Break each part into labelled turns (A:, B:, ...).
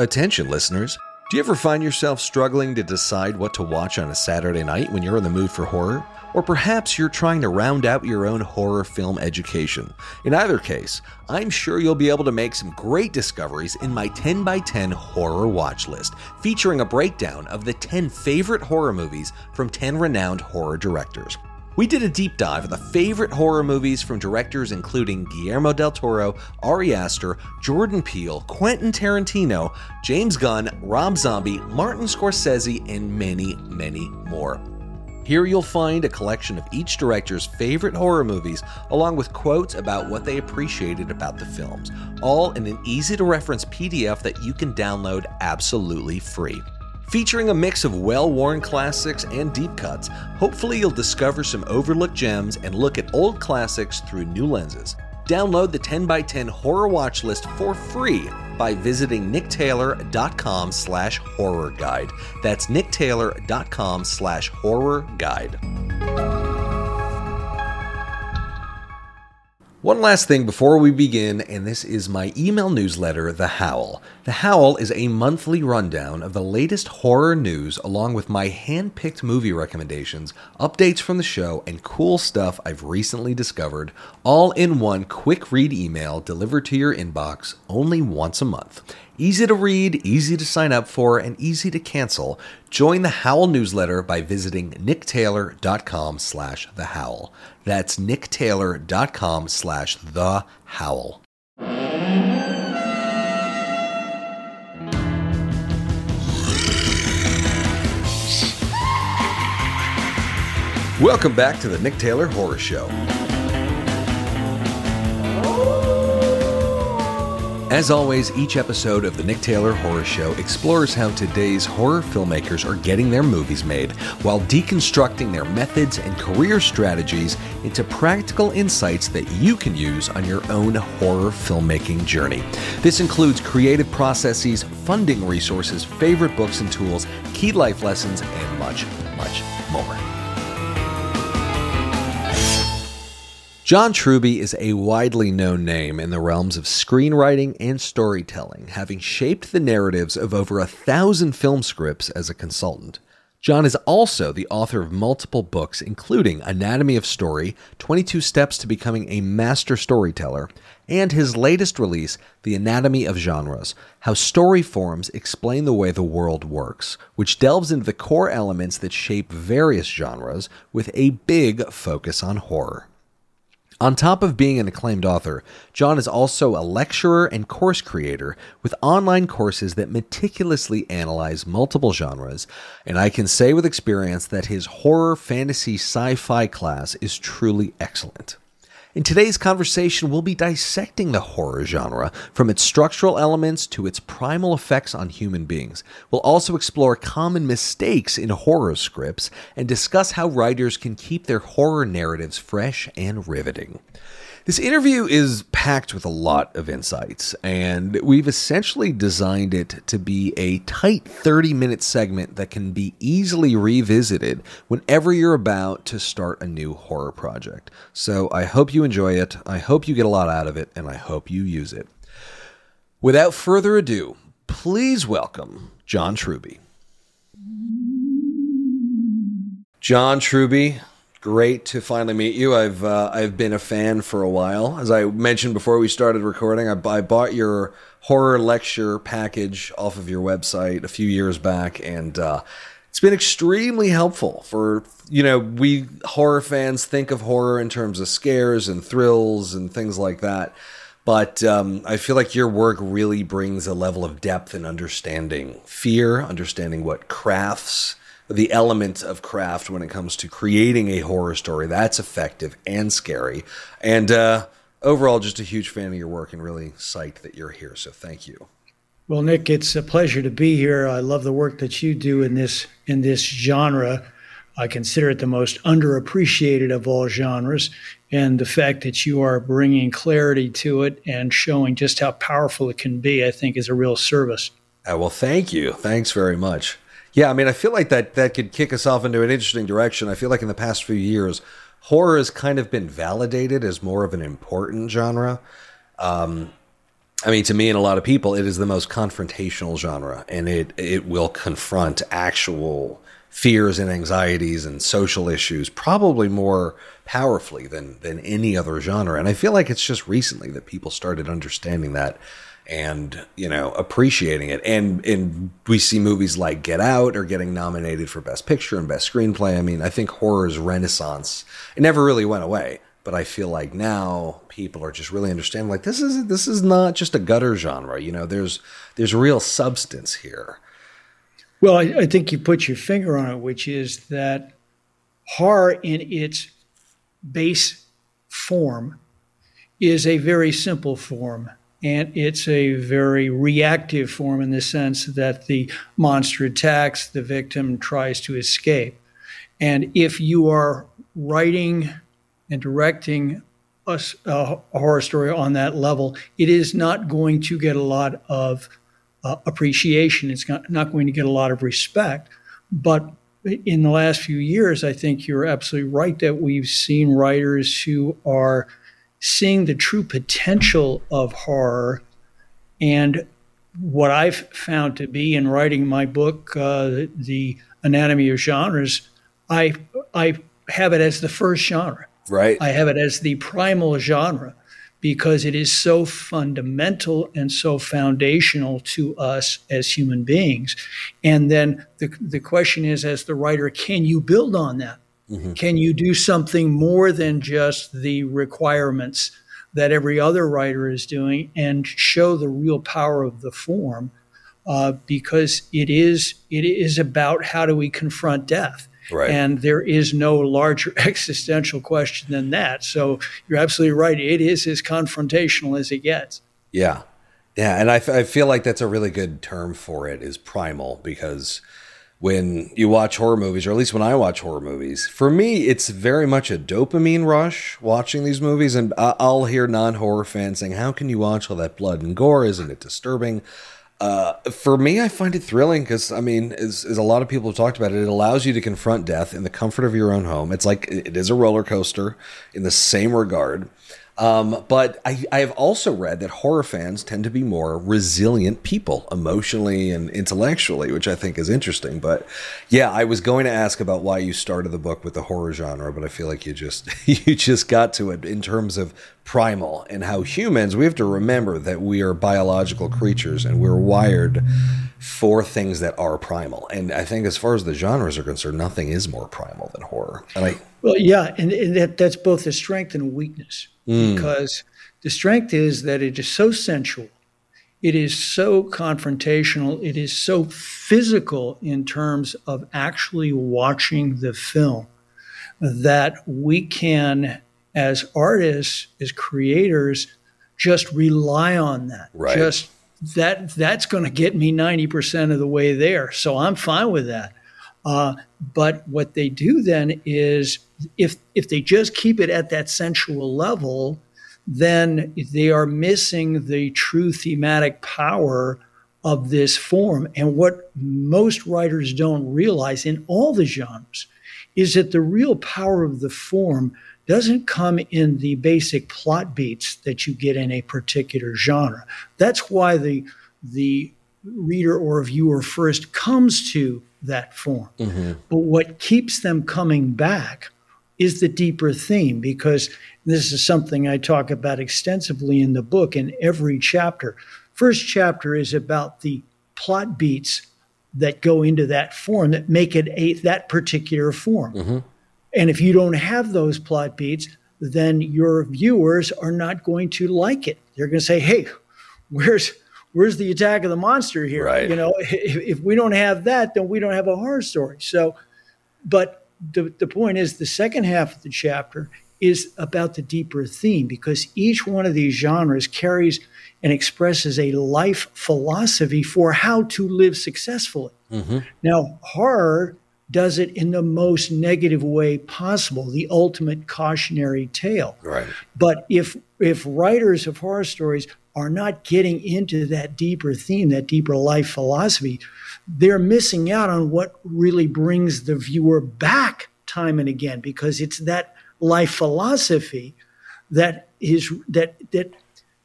A: Attention, listeners. Do you ever find yourself struggling to decide what to watch on a Saturday night when you're in the mood for horror? Or perhaps you're trying to round out your own horror film education. In either case, I'm sure you'll be able to make some great discoveries in my 10 by 10 horror watch list, featuring a breakdown of the 10 favorite horror movies from 10 renowned horror directors. We did a deep dive of the favorite horror movies from directors including Guillermo del Toro, Ari Aster, Jordan Peele, Quentin Tarantino, James Gunn, Rob Zombie, Martin Scorsese, and many, many more. Here you'll find a collection of each director's favorite horror movies, along with quotes about what they appreciated about the films, all in an easy to reference PDF that you can download absolutely free. Featuring a mix of well worn classics and deep cuts, hopefully you'll discover some overlooked gems and look at old classics through new lenses. Download the 10 by 10 horror watch list for free by visiting nicktaylor.com slash horror guide. That's nicktaylor.com slash horror guide. One last thing before we begin, and this is my email newsletter, The Howl. The Howl is a monthly rundown of the latest horror news, along with my hand picked movie recommendations, updates from the show, and cool stuff I've recently discovered, all in one quick read email delivered to your inbox only once a month. Easy to read, easy to sign up for, and easy to cancel. Join the Howl newsletter by visiting nicktaylor.com slash the howl. That's nicktaylor.com slash the howl. Welcome back to the Nick Taylor Horror Show. As always, each episode of the Nick Taylor Horror Show explores how today's horror filmmakers are getting their movies made while deconstructing their methods and career strategies into practical insights that you can use on your own horror filmmaking journey. This includes creative processes, funding resources, favorite books and tools, key life lessons, and much, much more. John Truby is a widely known name in the realms of screenwriting and storytelling, having shaped the narratives of over a thousand film scripts as a consultant. John is also the author of multiple books, including Anatomy of Story, 22 Steps to Becoming a Master Storyteller, and his latest release, The Anatomy of Genres How Story Forms Explain the Way the World Works, which delves into the core elements that shape various genres with a big focus on horror. On top of being an acclaimed author, John is also a lecturer and course creator with online courses that meticulously analyze multiple genres, and I can say with experience that his horror, fantasy, sci fi class is truly excellent. In today's conversation, we'll be dissecting the horror genre from its structural elements to its primal effects on human beings. We'll also explore common mistakes in horror scripts and discuss how writers can keep their horror narratives fresh and riveting. This interview is packed with a lot of insights, and we've essentially designed it to be a tight 30 minute segment that can be easily revisited whenever you're about to start a new horror project. So I hope you enjoy it, I hope you get a lot out of it, and I hope you use it. Without further ado, please welcome John Truby. John Truby, great to finally meet you. I've uh, I've been a fan for a while. As I mentioned before we started recording, I, I, bought your horror lecture package off of your website a few years back, and uh, it's been extremely helpful for you know we horror fans think of horror in terms of scares and thrills and things like that. But um, I feel like your work really brings a level of depth and understanding fear, understanding what crafts the element of craft when it comes to creating a horror story that's effective and scary. And uh, overall, just a huge fan of your work and really psyched that you're here. So thank you.
B: Well, Nick, it's a pleasure to be here. I love the work that you do in this in this genre. I consider it the most underappreciated of all genres, and the fact that you are bringing clarity to it and showing just how powerful it can be, I think, is a real service.
A: Uh, well, thank you. Thanks very much. Yeah, I mean, I feel like that that could kick us off into an interesting direction. I feel like in the past few years, horror has kind of been validated as more of an important genre. Um, I mean, to me and a lot of people, it is the most confrontational genre, and it it will confront actual fears and anxieties and social issues probably more powerfully than than any other genre. And I feel like it's just recently that people started understanding that and you know appreciating it. And and we see movies like get out or getting nominated for best picture and best screenplay. I mean i think horror's renaissance it never really went away. But i feel like now people are just really understanding like this is this is not just a gutter genre. You know there's there's real substance here.
B: Well i, I think you put your finger on it which is that horror in its base form is a very simple form and it's a very reactive form in the sense that the monster attacks, the victim tries to escape. And if you are writing and directing a, a horror story on that level, it is not going to get a lot of uh, appreciation. It's not, not going to get a lot of respect. But in the last few years, I think you're absolutely right that we've seen writers who are seeing the true potential of horror and what I've found to be in writing my book, uh, The Anatomy of Genres, I, I have it as the first genre.
A: Right.
B: I have it as the primal genre because it is so fundamental and so foundational to us as human beings. And then the, the question is, as the writer, can you build on that? Mm-hmm. Can you do something more than just the requirements that every other writer is doing and show the real power of the form? Uh, because it is it is about how do we confront death.
A: Right.
B: And there is no larger existential question than that. So you're absolutely right. It is as confrontational as it gets.
A: Yeah. Yeah. And I, f- I feel like that's a really good term for it is primal because when you watch horror movies, or at least when I watch horror movies, for me, it's very much a dopamine rush watching these movies. And I'll hear non horror fans saying, How can you watch all that blood and gore? Isn't it disturbing? Uh, for me, I find it thrilling because, I mean, as, as, a lot of people have talked about it, it allows you to confront death in the comfort of your own home. It's like it is a roller coaster in the same regard. Um, but I, I have also read that horror fans tend to be more resilient people emotionally and intellectually, which I think is interesting. But yeah, I was going to ask about why you started the book with the horror genre, but I feel like you just you just got to it in terms of primal and how humans we have to remember that we are biological creatures and we're wired for things that are primal. And I think as far as the genres are concerned, nothing is more primal than horror. And I
B: well, yeah, and, and that that's both a strength and a weakness mm. because the strength is that it is so sensual, it is so confrontational, it is so physical in terms of actually watching the film that we can, as artists, as creators, just rely on that.
A: Right.
B: Just that that's going to get me 90% of the way there. So I'm fine with that. Uh, but what they do then is if if they just keep it at that sensual level, then they are missing the true thematic power of this form. And what most writers don't realize in all the genres is that the real power of the form doesn't come in the basic plot beats that you get in a particular genre. That's why the the reader or viewer first comes to that form. Mm-hmm. But what keeps them coming back is the deeper theme, because this is something I talk about extensively in the book in every chapter. First chapter is about the plot beats that go into that form that make it a that particular form. Mm-hmm. And if you don't have those plot beats, then your viewers are not going to like it. They're going to say, "Hey, where's where's the attack of the monster here?
A: Right.
B: You know, if, if, we don't have that, then we don't have a horror story. So, but the, the point is, the second half of the chapter is about the deeper theme because each one of these genres carries and expresses a life philosophy for how to live successfully. Mm-hmm. Now, horror does it in the most negative way possible, the ultimate cautionary tale.
A: Right.
B: But if if writers of horror stories are not getting into that deeper theme, that deeper life philosophy, they're missing out on what really brings the viewer back time and again because it's that life philosophy that is that that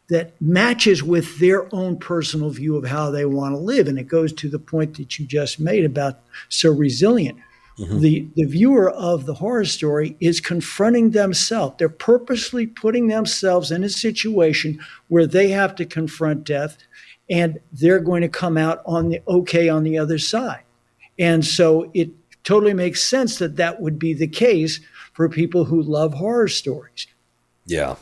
B: that matches with their own personal view of how they want to live. And it goes to the point that you just made about so resilient. Mm-hmm. The, the viewer of the horror story is confronting themselves. They're purposely putting themselves in a situation where they have to confront death and they're going to come out on the okay on the other side. And so it totally makes sense that that would be the case for people who love horror stories.
A: Yeah.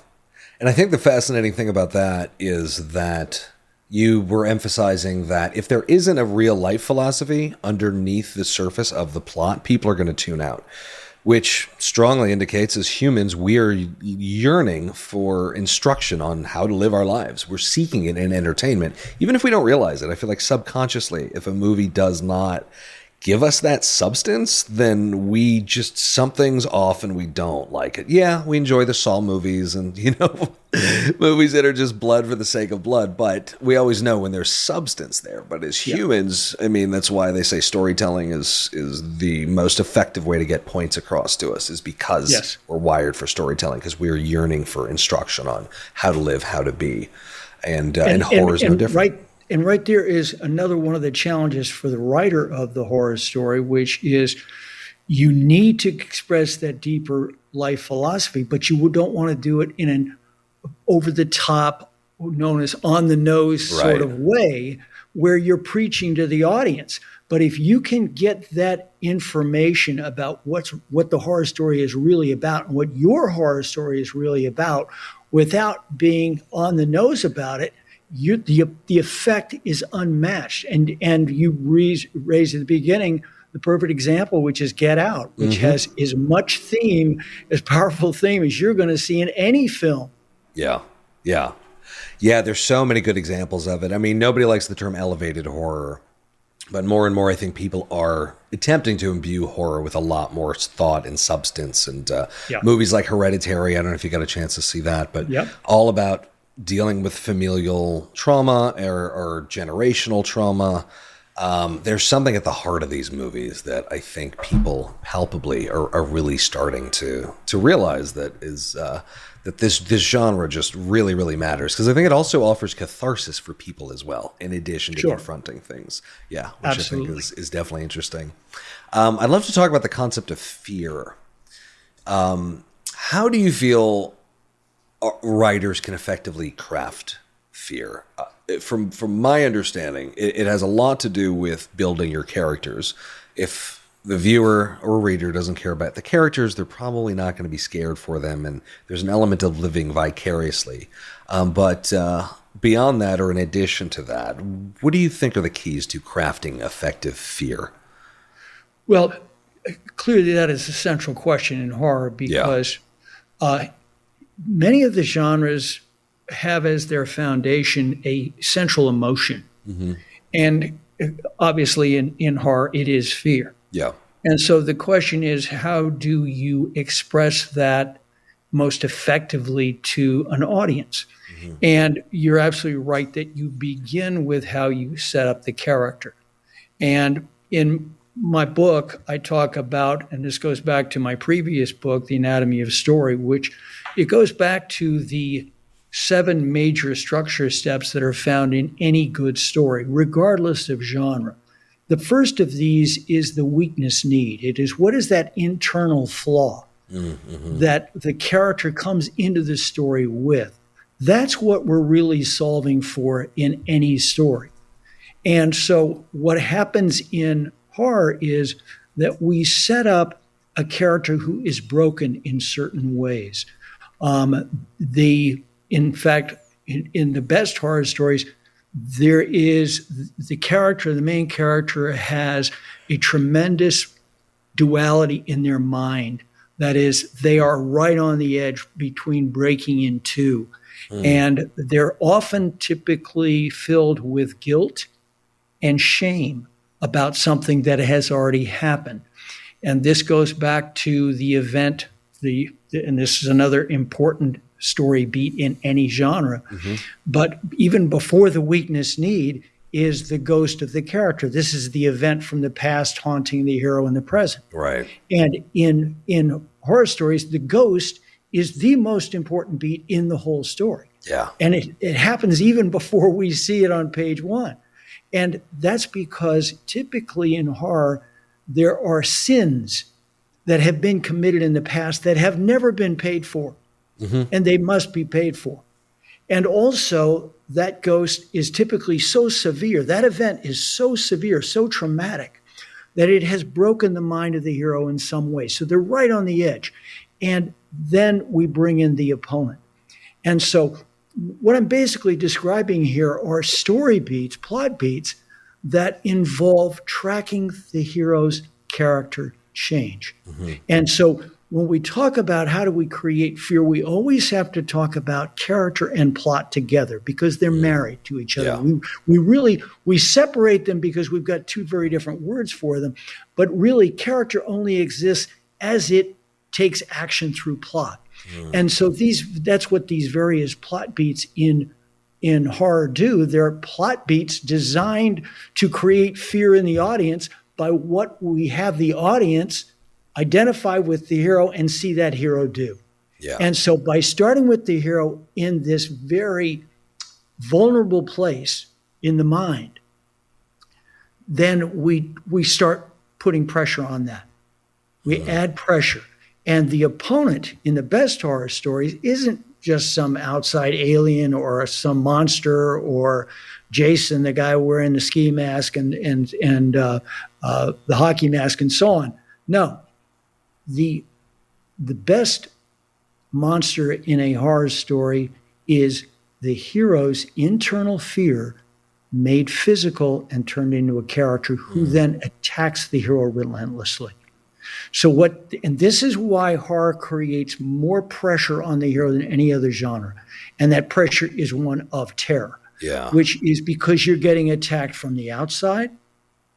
A: And I think the fascinating thing about that is that you were emphasizing that if there isn't a real life philosophy underneath the surface of the plot, people are going to tune out, which strongly indicates as humans, we are yearning for instruction on how to live our lives. We're seeking it in entertainment, even if we don't realize it. I feel like subconsciously, if a movie does not give us that substance, then we just something's off and we don't like it. Yeah, we enjoy the Saw movies and you know movies that are just blood for the sake of blood, but we always know when there's substance there. But as humans, I mean, that's why they say storytelling is is the most effective way to get points across to us is because yes. we're wired for storytelling because we're yearning for instruction on how to live, how to be. And, uh, and, and horror is no different.
B: Right and right there is another one of the challenges for the writer of the horror story, which is you need to express that deeper life philosophy, but you don't want to do it in an over the top, known as on the nose right. sort of way where you're preaching to the audience. But if you can get that information about what's what the horror story is really about and what your horror story is really about without being on the nose about it, you, the, the effect is unmatched. And, and you raise, raise at the beginning the perfect example, which is Get Out, which mm-hmm. has as much theme, as powerful theme as you're going to see in any film.
A: Yeah. Yeah. Yeah. There's so many good examples of it. I mean, nobody likes the term elevated horror, but more and more, I think people are attempting to imbue horror with a lot more thought and substance. And uh, yeah. movies like Hereditary, I don't know if you got a chance to see that, but yep. all about dealing with familial trauma or, or generational trauma. Um, there's something at the heart of these movies that I think people palpably are, are really starting to to realize that is uh, that this this genre just really really matters because I think it also offers catharsis for people as well in addition to sure. confronting things. Yeah, which Absolutely. I think is is definitely interesting. Um, I'd love to talk about the concept of fear. Um, how do you feel writers can effectively craft fear. Uh, from from my understanding, it, it, has a lot to do with building your characters. If the viewer or reader doesn't care about the characters, they're probably not going to be scared for them, and there's an element of living vicariously. Um, but uh, beyond that, or in addition to that, what do you think are the keys to crafting effective fear?
B: Well, clearly that is a central question in horror because yeah. uh, many of the genres have as their foundation a central emotion. Mm-hmm. And obviously, in, in horror, it is fear.
A: Yeah.
B: And so the question is how do you express that most effectively to an audience? Mm-hmm. And you're absolutely right that you begin with how you set up the character. And in my book, I talk about, and this goes back to my previous book, The Anatomy of Story, which it goes back to the seven major structure steps that are found in any good story, regardless of genre. The first of these is the weakness need. It is what is that internal flaw mm-hmm. that the character comes into the story with? That's what we're really solving for in any story. And so, what happens in horror is that we set up a character who is broken in certain ways. Um, the, in fact, in, in the best horror stories, there is the character, the main character has a tremendous duality in their mind. That is, they are right on the edge between breaking in two. Mm. And they're often typically filled with guilt and shame about something that has already happened. And this goes back to the event the and this is another important story beat in any genre. Mm-hmm. But even before the weakness need is the ghost of the character. This is the event from the past haunting the hero in the present.
A: Right.
B: And in in horror stories, the ghost is the most important beat in the whole story.
A: Yeah.
B: And it, it happens even before we see it on page one. And that's because typically in horror, there are sins that have been committed in the past that have never been paid for, mm-hmm. and they must be paid for. And also, that ghost is typically so severe, that event is so severe, so traumatic, that it has broken the mind of the hero in some way. So they're right on the edge. And then we bring in the opponent. And so, what I'm basically describing here are story beats, plot beats that involve tracking the hero's character change. Mm-hmm. And so, when we talk about how do we create fear, we always have to talk about character and plot together because they're married to each other. Yeah. We, we really we separate them because we've got two very different words for them, but really character only exists as it takes action through plot. Mm. And so these that's what these various plot beats in in horror do. They're plot beats designed to create fear in the audience by what we have the audience identify with the hero and see that hero do.
A: Yeah.
B: And so by starting with the hero in this very vulnerable place in the mind, then we we start putting pressure on that. We mm. add pressure. And the opponent in the best horror stories isn't just some outside alien or some monster or Jason, the guy wearing the ski mask and and and uh, uh, the hockey mask and so on. No, the the best monster in a horror story is the hero's internal fear made physical and turned into a character who mm. then attacks the hero relentlessly. So what and this is why horror creates more pressure on the hero than any other genre. And that pressure is one of terror.
A: Yeah.
B: Which is because you're getting attacked from the outside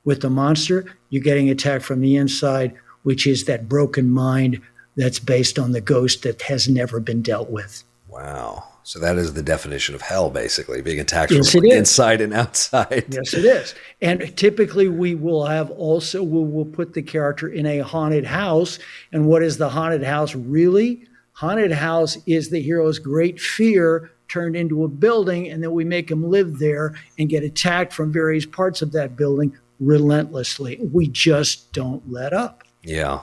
B: with the monster, you're getting attacked from the inside which is that broken mind that's based on the ghost that has never been dealt with.
A: Wow. So that is the definition of hell, basically, being attacked yes, from inside and outside.
B: Yes, it is. And typically, we will have also we will put the character in a haunted house. And what is the haunted house really? Haunted house is the hero's great fear turned into a building, and then we make him live there and get attacked from various parts of that building relentlessly. We just don't let up.
A: Yeah.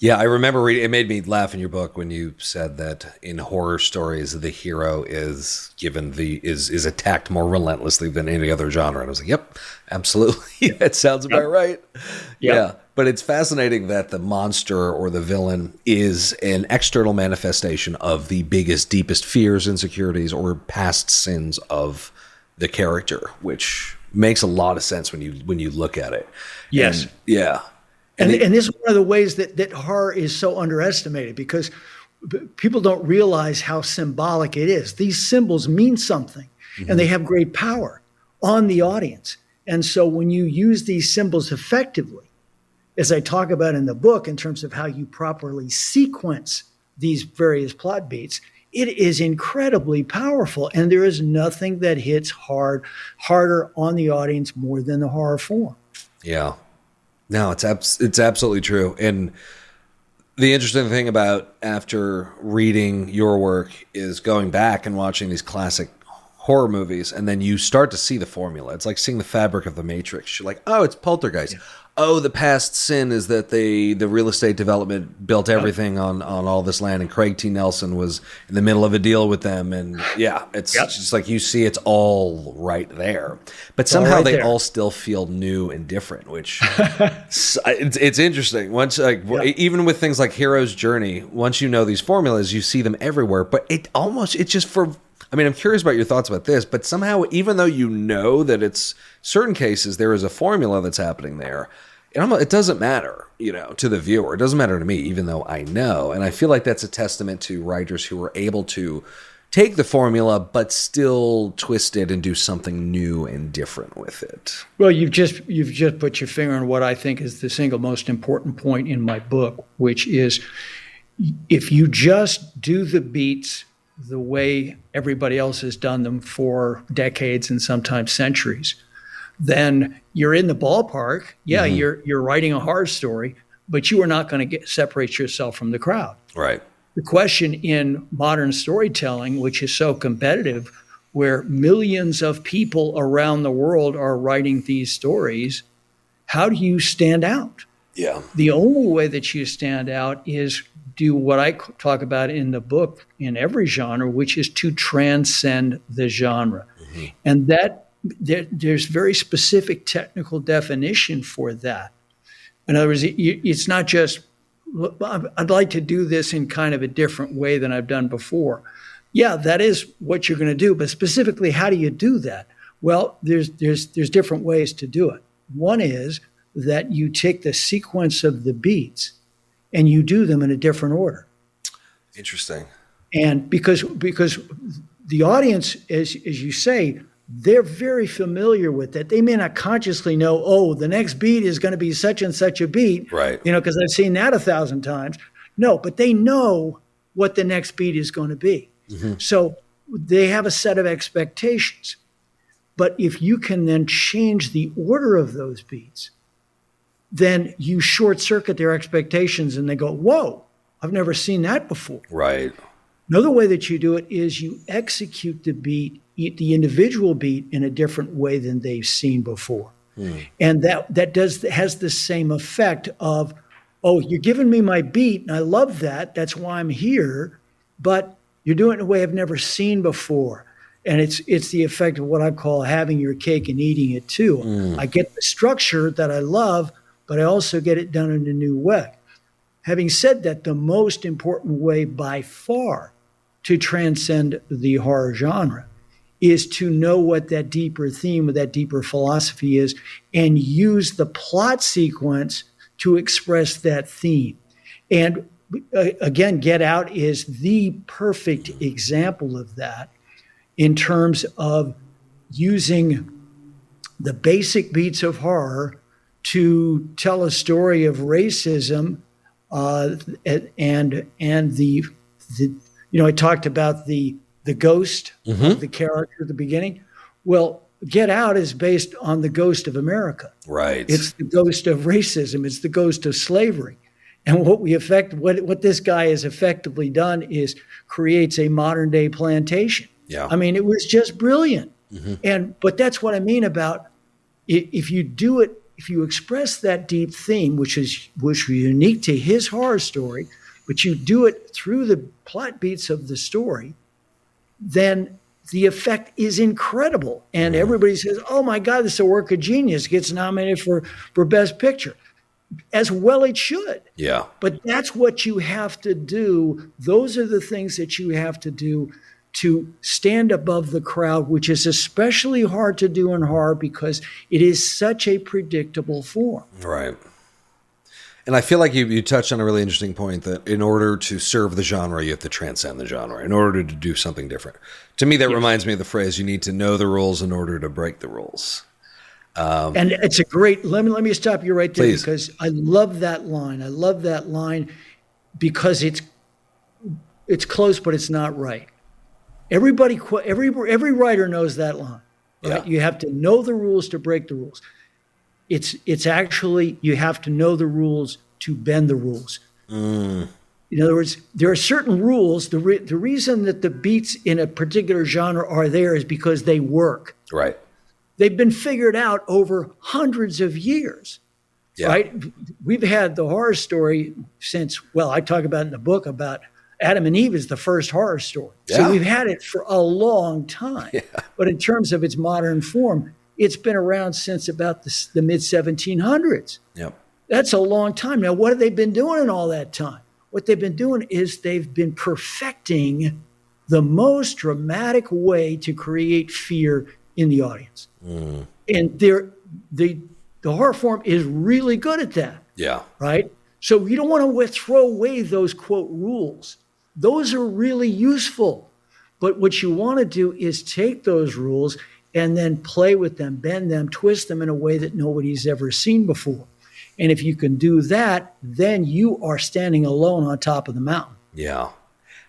A: Yeah, I remember reading it made me laugh in your book when you said that in horror stories the hero is given the is is attacked more relentlessly than any other genre. And I was like, Yep, absolutely. that sounds about yep. right. Yep. Yeah. But it's fascinating that the monster or the villain is an external manifestation of the biggest, deepest fears, insecurities, or past sins of the character, which makes a lot of sense when you when you look at it.
B: Yes.
A: And, yeah.
B: And, and, and this is one of the ways that, that horror is so underestimated because people don't realize how symbolic it is. These symbols mean something mm-hmm. and they have great power on the audience. And so when you use these symbols effectively, as I talk about in the book, in terms of how you properly sequence these various plot beats, it is incredibly powerful. And there is nothing that hits hard, harder on the audience more than the horror form.
A: Yeah. No, it's abs- it's absolutely true. And the interesting thing about after reading your work is going back and watching these classic horror movies, and then you start to see the formula. It's like seeing the fabric of the Matrix. You're like, oh, it's Poltergeist. Yeah oh, the past sin is that they the real estate development built everything yep. on on all this land, and Craig T. Nelson was in the middle of a deal with them, and yeah, it's yep. just like you see, it's all right there. But it's somehow right they there. all still feel new and different, which it's, it's interesting. Once like yep. even with things like Hero's Journey, once you know these formulas, you see them everywhere. But it almost it's just for I mean, I'm curious about your thoughts about this, but somehow, even though you know that it's certain cases, there is a formula that's happening there it doesn't matter, you know, to the viewer. It doesn't matter to me, even though I know. And I feel like that's a testament to writers who are able to take the formula but still twist it and do something new and different with it.
B: Well, you've just you've just put your finger on what I think is the single most important point in my book, which is if you just do the beats the way everybody else has done them for decades and sometimes centuries, then you're in the ballpark. Yeah, mm-hmm. you're you're writing a horror story, but you are not going to get separate yourself from the crowd.
A: Right.
B: the question in modern storytelling, which is so competitive, where millions of people around the world are writing these stories, how do you stand out?
A: Yeah.
B: The only way that you stand out is do what I talk about in the book in every genre, which is to transcend the genre. Mm-hmm. And that there, there's very specific technical definition for that. In other words, it, it's not just, I'd like to do this in kind of a different way than I've done before. Yeah, that is what you're going to do, but specifically, how do you do that? Well, there's, there's, there's different ways to do it. One is that you take the sequence of the beats and you do them in a different order.
A: Interesting.
B: And because because the audience, as as you say, they're very familiar with that. They may not consciously know, oh, the next beat is going to be such and such a beat,
A: right?
B: You know, because I've seen that a thousand times. No, but they know what the next beat is going to be. Mm-hmm. So they have a set of expectations. But if you can then change the order of those beats, then you short circuit their expectations and they go, whoa, I've never seen that before.
A: Right.
B: Another way that you do it is you execute the beat, the individual beat, in a different way than they've seen before. Hmm. And that, that does has the same effect of, oh, you're giving me my beat, and I love that. That's why I'm here. But you're doing it in a way I've never seen before. And it's it's the effect of what I call having your cake and eating it too. Mm. I get the structure that I love, but I also get it done in a new way. Having said that, the most important way by far to transcend the horror genre is to know what that deeper theme or that deeper philosophy is and use the plot sequence to express that theme. And uh, again, Get Out is the perfect example of that in terms of using the basic beats of horror to tell a story of racism uh, and and the, the you know I talked about the the ghost mm-hmm. of the character at the beginning. Well, Get Out is based on the ghost of America.
A: Right.
B: It's the ghost of racism. It's the ghost of slavery. And what we affect, what what this guy has effectively done is creates a modern day plantation.
A: Yeah.
B: I mean, it was just brilliant. Mm-hmm. And but that's what I mean about if you do it if you express that deep theme, which is which was unique to his horror story, but you do it through the plot beats of the story, then the effect is incredible. And mm. everybody says, "Oh my God, this is a work of genius!" Gets nominated for for Best Picture, as well it should.
A: Yeah.
B: But that's what you have to do. Those are the things that you have to do to stand above the crowd, which is especially hard to do in horror because it is such a predictable form.
A: Right. And I feel like you, you touched on a really interesting point that in order to serve the genre, you have to transcend the genre in order to do something different. To me, that yes. reminds me of the phrase you need to know the rules in order to break the rules.
B: Um, and it's a great, let me, let me stop you right there please. because I love that line. I love that line because it's, it's close, but it's not right. Everybody, every every writer knows that line. Right? Yeah. You have to know the rules to break the rules. It's it's actually you have to know the rules to bend the rules. Mm. In other words, there are certain rules. The re- the reason that the beats in a particular genre are there is because they work.
A: Right.
B: They've been figured out over hundreds of years. Yeah. Right. We've had the horror story since. Well, I talk about in the book about Adam and Eve is the first horror story. Yeah. So we've had it for a long time. Yeah. But in terms of its modern form, it's been around since about the, the mid 1700s.
A: Yep.
B: That's a long time. Now, what have they been doing in all that time? What they've been doing is they've been perfecting the most dramatic way to create fear in the audience. Mm. And they're, the, the horror form is really good at that.
A: Yeah.
B: Right? So you don't want to throw away those quote rules. Those are really useful. But what you want to do is take those rules and then play with them, bend them, twist them in a way that nobody's ever seen before. And if you can do that, then you are standing alone on top of the mountain.
A: Yeah.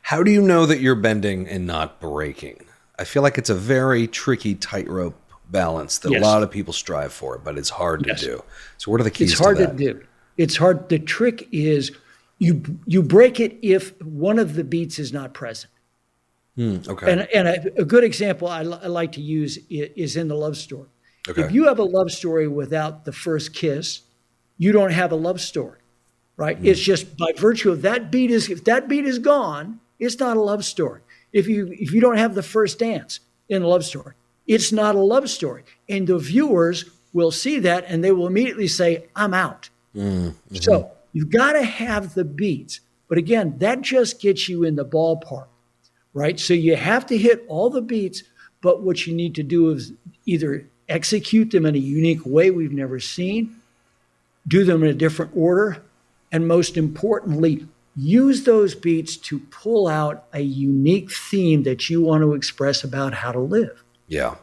A: How do you know that you're bending and not breaking? I feel like it's a very tricky tightrope balance that yes. a lot of people strive for, but it's hard to yes. do. So, what are the keys?
B: It's hard
A: to,
B: to do. It's hard. The trick is you you break it if one of the beats is not present.
A: Mm, okay.
B: And and a, a good example I, I, like to use is in the love story.
A: Okay.
B: If you have a love story without the first kiss, you don't have a love story, right? Mm. It's just by virtue of that beat is if that beat is gone, it's not a love story. If you if you don't have the first dance in a love story, it's not a love story, and the viewers will see that and they will immediately say, "I'm out." Mm-hmm. So you've got to have the beats, but again, that just gets you in the ballpark, right? So you have to hit all the beats, but what you need to do is either execute them in a unique way we've never seen, do them in a different order, and most importantly, use those beats to pull out a unique theme that you want to express about how to live.
A: Yeah.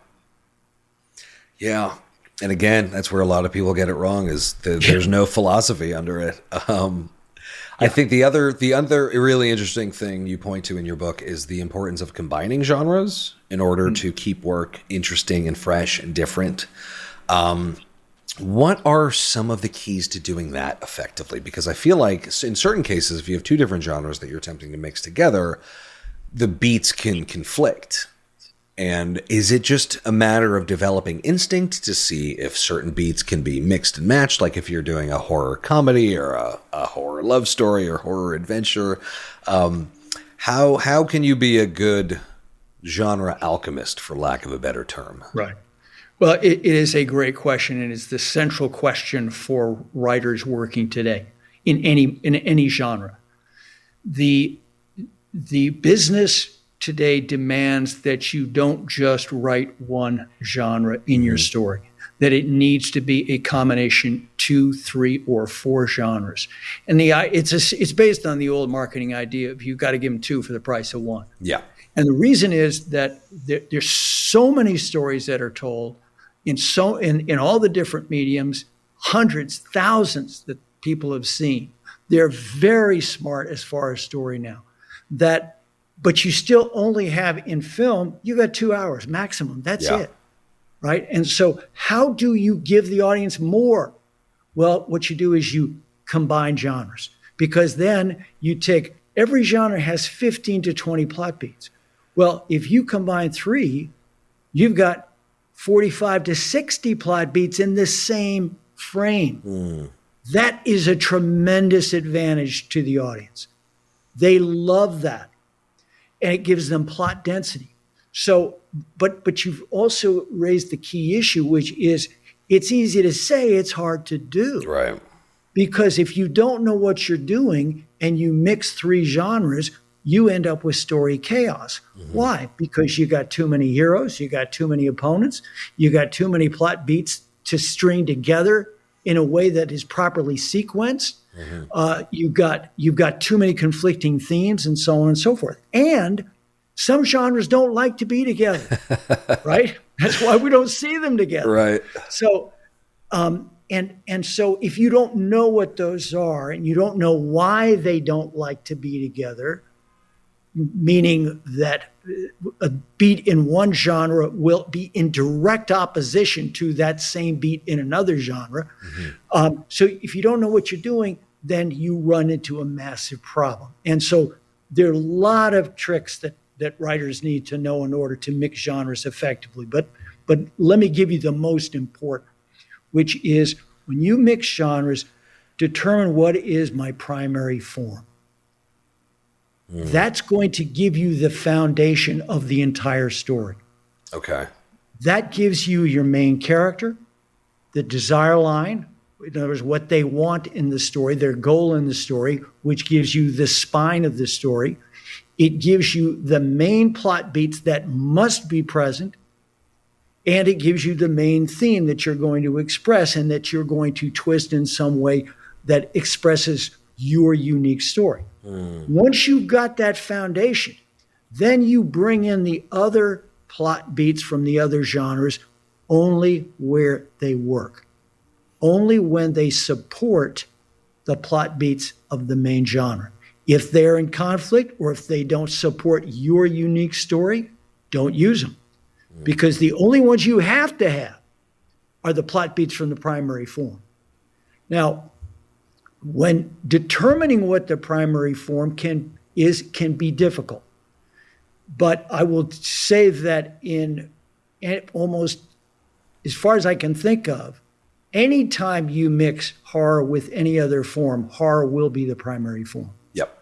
A: Yeah. And again, that's where a lot of people get it wrong is the, there's no philosophy under it. Um, I think the other the other really interesting thing you point to in your book is the importance of combining genres in order mm-hmm. to keep work interesting and fresh and different. Um, what are some of the keys to doing that effectively? Because I feel like in certain cases, if you have two different genres that you're attempting to mix together, the beats can conflict. And is it just a matter of developing instinct to see if certain beats can be mixed and matched? Like if you're doing a horror comedy or a, a horror love story or horror adventure, um, how how can you be a good genre alchemist, for lack of a better term?
B: Right. Well, it, it is a great question, and it's the central question for writers working today in any in any genre. The the business today demands that you don't just write one genre in your mm-hmm. story that it needs to be a combination two three or four genres and the it's a, it's based on the old marketing idea of you've got to give them two for the price of one
A: yeah
B: and the reason is that there, there's so many stories that are told in so in, in all the different mediums, hundreds, thousands that people have seen. They're very smart as far as story now. That but you still only have in film, you got two hours maximum. That's yeah. it. Right. And so how do you give the audience more? Well, what you do is you combine genres because then you take every genre has 15 to 20 plot beats. Well, if you combine three, you've got 45 to 60 plot beats in the same frame. Mm. That is a tremendous advantage to the audience. They love that. And it gives them plot density. So, but but you've also raised the key issue, which is it's easy to say, it's hard to do.
A: Right.
B: Because if you don't know what you're doing and you mix three genres, you end up with story chaos. Mm-hmm. Why? Because you got too many heroes, you got too many opponents, you got too many plot beats to string together in a way that is properly sequenced. Mm-hmm. Uh, you got you've got too many conflicting themes and so on and so forth. And some genres don't like to be together, right? That's why we don't see them together.
A: Right.
B: So, um, and and so if you don't know what those are and you don't know why they don't like to be together, meaning that a beat in one genre will be in direct opposition to that same beat in another genre. Mm-hmm. Um, so if you don't know what you're doing, then you run into a massive problem. And so there are a lot of tricks that that writers need to know in order to mix genres effectively. But but let me give you the most important, which is when you mix genres, determine what is my primary form. Mm. That's going to give you the foundation of the entire story.
A: Okay.
B: That gives you your main character, the desire line, in other words, what they want in the story, their goal in the story, which gives you the spine of the story. It gives you the main plot beats that must be present, and it gives you the main theme that you're going to express and that you're going to twist in some way that expresses your unique story. Mm. Once you've got that foundation, then you bring in the other plot beats from the other genres only where they work, only when they support the plot beats of the main genre. If they're in conflict or if they don't support your unique story, don't use them. Because the only ones you have to have are the plot beats from the primary form. Now, when determining what the primary form can is can be difficult. But I will say that in almost as far as I can think of, anytime you mix horror with any other form, horror will be the primary form.
A: Yep.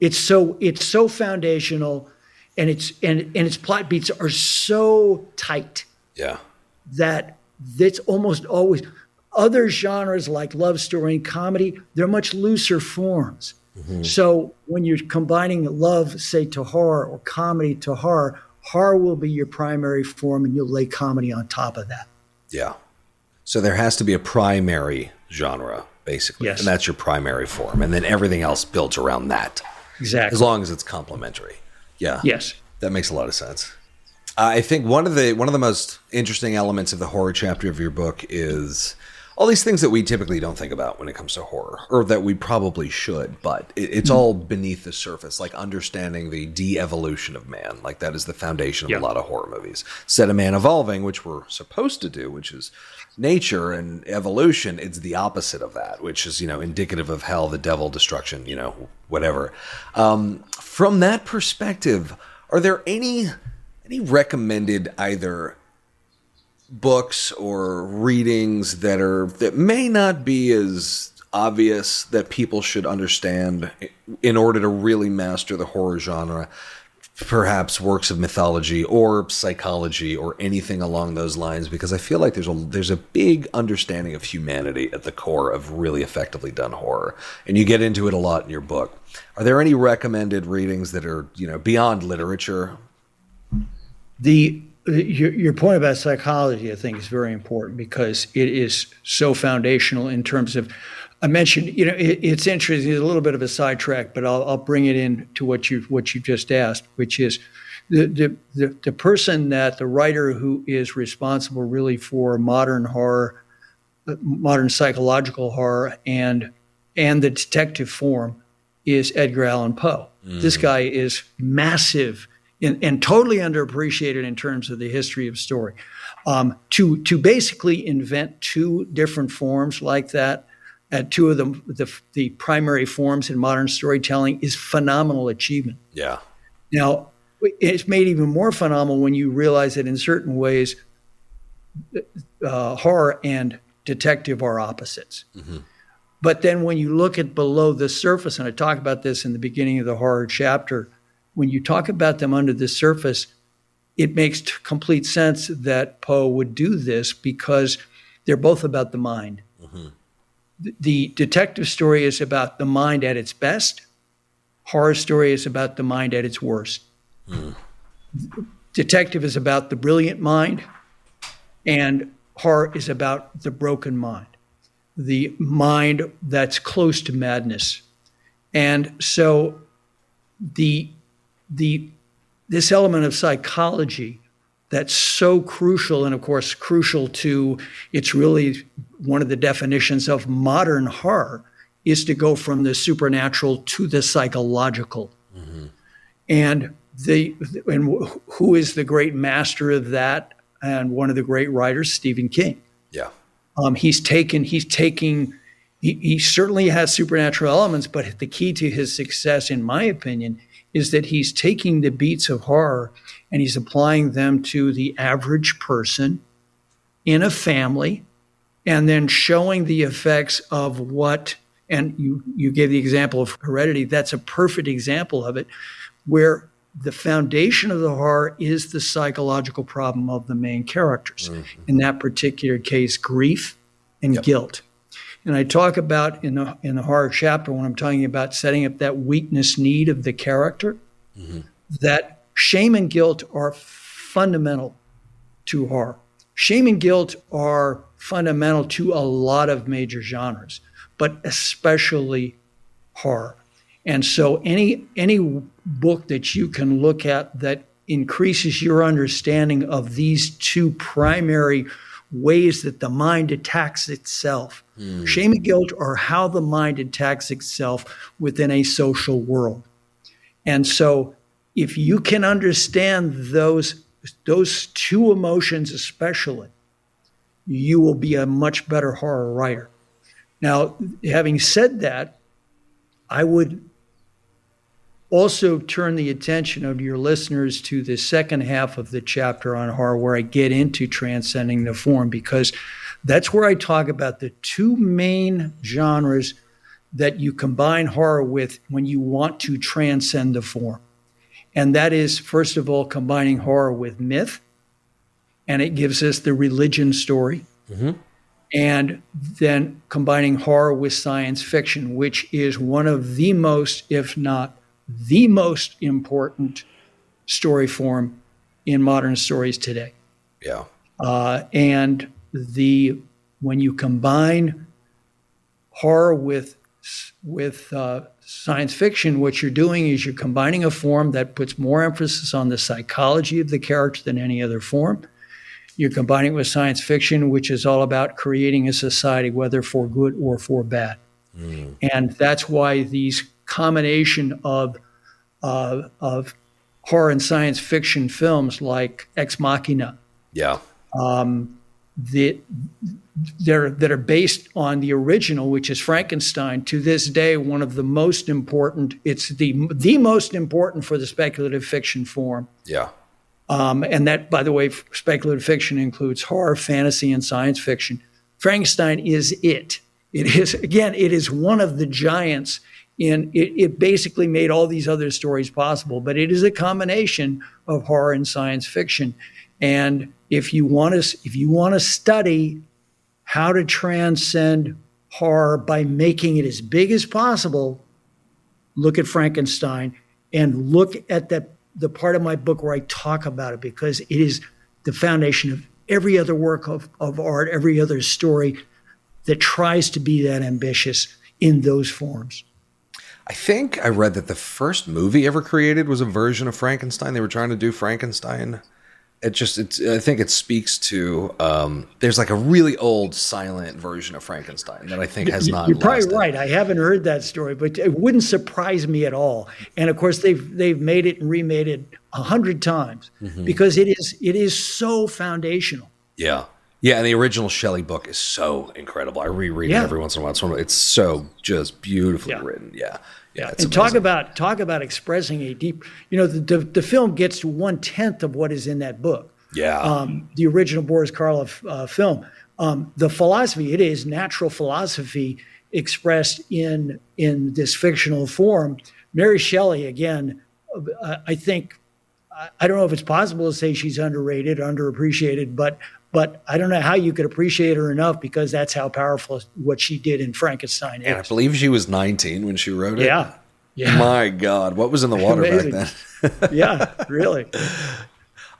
B: It's so it's so foundational and it's and and its plot beats are so tight.
A: Yeah.
B: That that's almost always other genres like love story and comedy, they're much looser forms. Mm-hmm. So when you're combining love, say, to horror or comedy to horror, horror will be your primary form and you'll lay comedy on top of that.
A: Yeah. So there has to be a primary genre, basically.
B: Yes.
A: And that's your primary form. And then everything else builds around that.
B: Exactly.
A: As long as it's complementary. Yeah.
B: Yes.
A: That makes a lot of sense. I think one of the one of the most interesting elements of the horror chapter of your book is all these things that we typically don't think about when it comes to horror, or that we probably should, but it, it's mm. all beneath the surface, like understanding the de-evolution of man. Like that is the foundation of yeah. a lot of horror movies. Set a man evolving, which we're supposed to do, which is nature and evolution. It's the opposite of that, which is you know indicative of hell, the devil, destruction, you know, whatever. Um, from that perspective, are there any any recommended either books or readings that are that may not be as obvious that people should understand in order to really master the horror genre perhaps works of mythology or psychology or anything along those lines because I feel like there's a there's a big understanding of humanity at the core of really effectively done horror and you get into it a lot in your book. Are there any recommended readings that are, you know, beyond literature?
B: The your, your point about psychology, I think, is very important because it is so foundational in terms of. I mentioned, you know, it, it's interesting. It's a little bit of a sidetrack, but I'll, I'll bring it in to what you what you just asked, which is the, the the the person that the writer who is responsible really for modern horror, modern psychological horror, and and the detective form is Edgar Allan Poe. Mm. This guy is massive and, and totally underappreciated in terms of the history of story. Um, to to basically invent two different forms like that, at two of them, the the primary forms in modern storytelling is phenomenal achievement.
A: Yeah.
B: Now it's made even more phenomenal when you realize that in certain ways, uh, horror and detective are opposites. Mm-hmm. But then when you look at below the surface, and I talk about this in the beginning of the horror chapter, when you talk about them under the surface, it makes t- complete sense that Poe would do this because they're both about the mind. Mm-hmm. The, detective story is about the mind at its best. Horror story is about the mind at its worst. Mm. Detective is about the brilliant mind, and horror is about the broken mind, the mind that's close to madness. And so the the this element of psychology that's so crucial and of course crucial to it's really one of the definitions of modern horror is to go from the supernatural to the psychological. Mm-hmm. and the and who is the great master of that? And one of the great writers stephen king.
A: Yeah.
B: Um, he's taken he's taking he, he certainly has supernatural elements but the key to his success in my opinion is that he's taking the beats of horror and he's applying them to the average person in a family and then showing the effects of what and you you gave the example of Hereditary that's a perfect example of it where the foundation of the horror is the psychological problem of the main characters mm-hmm. in that particular case grief and yep. guilt and I talk about in the in the horror chapter when I'm talking about setting up that weakness need of the character, mm-hmm. that shame and guilt are fundamental to horror. Shame and guilt are fundamental to a lot of major genres, but especially horror. And so any any book that you can look at that increases your understanding of these two primary ways that the mind attacks itself. Mm. Shame and guilt are how the mind attacks itself within a social world. And so if you can understand those those two emotions especially, you will be a much better horror writer. Now, having said that, I would also turn the attention of your listeners to the second half of the chapter on horror, where I get into transcending the form, because that's where I talk about the two main genres that you combine horror with when you want to transcend the form. And that is, first of all, combining horror with myth, and it gives us the religion story. Mm-hmm. And then combining horror with science fiction, which is one of the most, if not the most important story form in modern stories today.
A: Yeah.
B: Uh, and the when you combine horror with with uh, science fiction, what you're doing is you're combining a form that puts more emphasis on the psychology of the character than any other form. You're combining it with science fiction, which is all about creating a society, whether for good or for bad. Mm. And that's why these combination of uh, of horror and science fiction films like Ex Machina,
A: yeah, um,
B: that they're that are based on the original, which is Frankenstein. To this day, one of the most important. It's the the most important for the speculative fiction form.
A: Yeah.
B: Um, and that, by the way, speculative fiction includes horror, fantasy, and science fiction. Frankenstein is it. It is again. It is one of the giants in it, it basically made all these other stories possible, but it is a combination of horror and science fiction. And if you want to, if you want to study how to transcend horror by making it as big as possible, look at Frankenstein and look at that the part of my book where I talk about it because it is the foundation of every other work of, of art, every other story that tries to be that ambitious in those forms.
A: I think I read that the first movie ever created was a version of Frankenstein. They were trying to do Frankenstein. It just, it's, I think it speaks to, um, there's like a really old silent version of Frankenstein that I think has not.
B: You're probably right. I haven't heard that story, but it wouldn't surprise me at all. And of course, they've they've made it and remade it a hundred times mm-hmm. because it is it is so foundational.
A: Yeah. Yeah, and the original Shelley book is so incredible. I reread yeah. it every once in a while. It's, it's so just beautifully yeah. written. Yeah.
B: Yeah, and talk about talk about expressing a deep. You know, the the, the film gets to one tenth of what is in that book.
A: Yeah,
B: um, the original Boris Karloff uh, film. Um, the philosophy it is natural philosophy expressed in in this fictional form. Mary Shelley again. Uh, I think I don't know if it's possible to say she's underrated, underappreciated, but but I don't know how you could appreciate her enough because that's how powerful what she did in Frankenstein
A: is. And I believe she was 19 when she wrote it.
B: Yeah. Yeah.
A: My God, what was in the water back then?
B: yeah, really.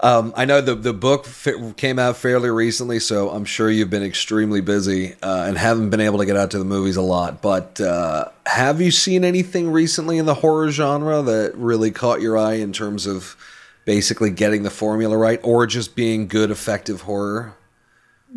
A: Um, I know the the book came out fairly recently, so I'm sure you've been extremely busy uh, and haven't been able to get out to the movies a lot. But uh, have you seen anything recently in the horror genre that really caught your eye in terms of basically getting the formula right or just being good, effective horror?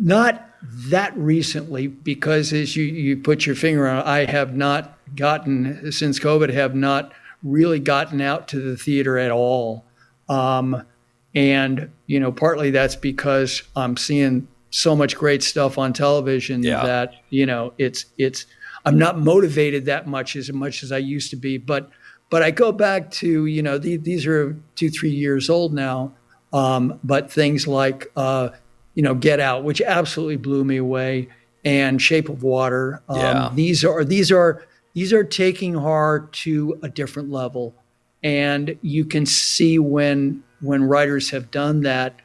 B: Not that recently, because as you, you put your finger on it, I have not gotten, since COVID, have not really gotten out to the theater at all. Um, and, you know, partly that's because I'm seeing so much great stuff on television yeah. that, you know, it's, it's, I'm not motivated that much as much as I used to be. But but I go back to, you know, the, these are two, three years old now. Um, but things like, uh, you know, Get Out, which absolutely blew me away, and Shape of Water. Um, yeah. These are these are these are taking horror to a different level, and you can see when when writers have done that,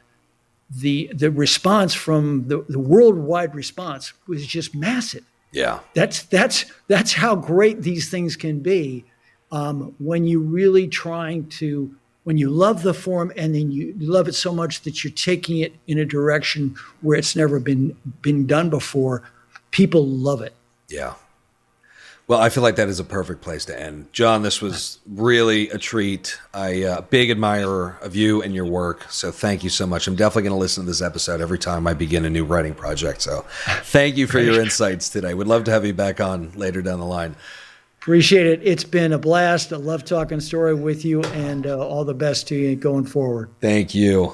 B: the the response from the, the worldwide response was just massive.
A: Yeah,
B: that's that's that's how great these things can be um, when you really trying to when you love the form and then you love it so much that you're taking it in a direction where it's never been been done before people love it.
A: Yeah. Well i feel like that is a perfect place to end. John this was really a treat. I uh, big admirer of you and your work so thank you so much. I'm definitely going to listen to this episode every time i begin a new writing project so thank you for your insights today. We'd love to have you back on later down the line
B: Appreciate it. It's been a blast. I love talking story with you, and uh, all the best to you going forward.
A: Thank you.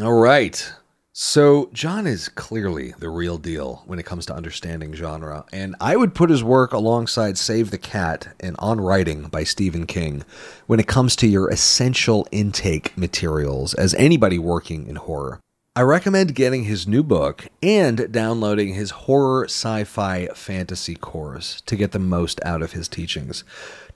A: All right. So, John is clearly the real deal when it comes to understanding genre, and I would put his work alongside Save the Cat and On Writing by Stephen King when it comes to your essential intake materials as anybody working in horror. I recommend getting his new book and downloading his horror sci fi fantasy course to get the most out of his teachings.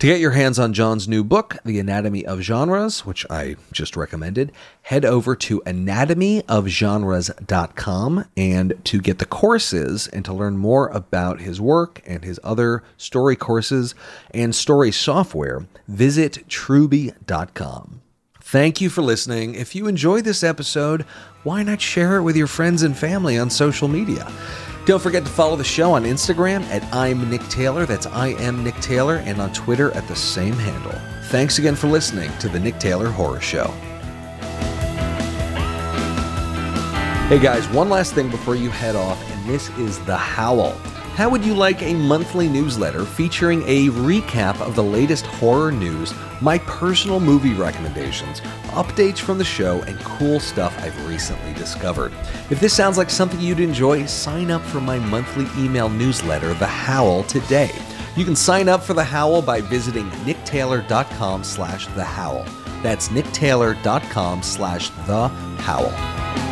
A: To get your hands on John's new book, The Anatomy of Genres, which I just recommended, head over to anatomyofgenres.com and to get the courses and to learn more about his work and his other story courses and story software, visit truby.com. Thank you for listening. If you enjoyed this episode, why not share it with your friends and family on social media? Don't forget to follow the show on Instagram at I'm Nick Taylor. That's I am Nick Taylor, and on Twitter at the same handle. Thanks again for listening to the Nick Taylor Horror Show. Hey guys, one last thing before you head off, and this is The Howl. How would you like a monthly newsletter featuring a recap of the latest horror news, my personal movie recommendations, updates from the show, and cool stuff I've recently discovered? If this sounds like something you'd enjoy, sign up for my monthly email newsletter, The Howl, today. You can sign up for The Howl by visiting nicktaylor.com slash The Howl. That's nicktaylor.com slash The Howl.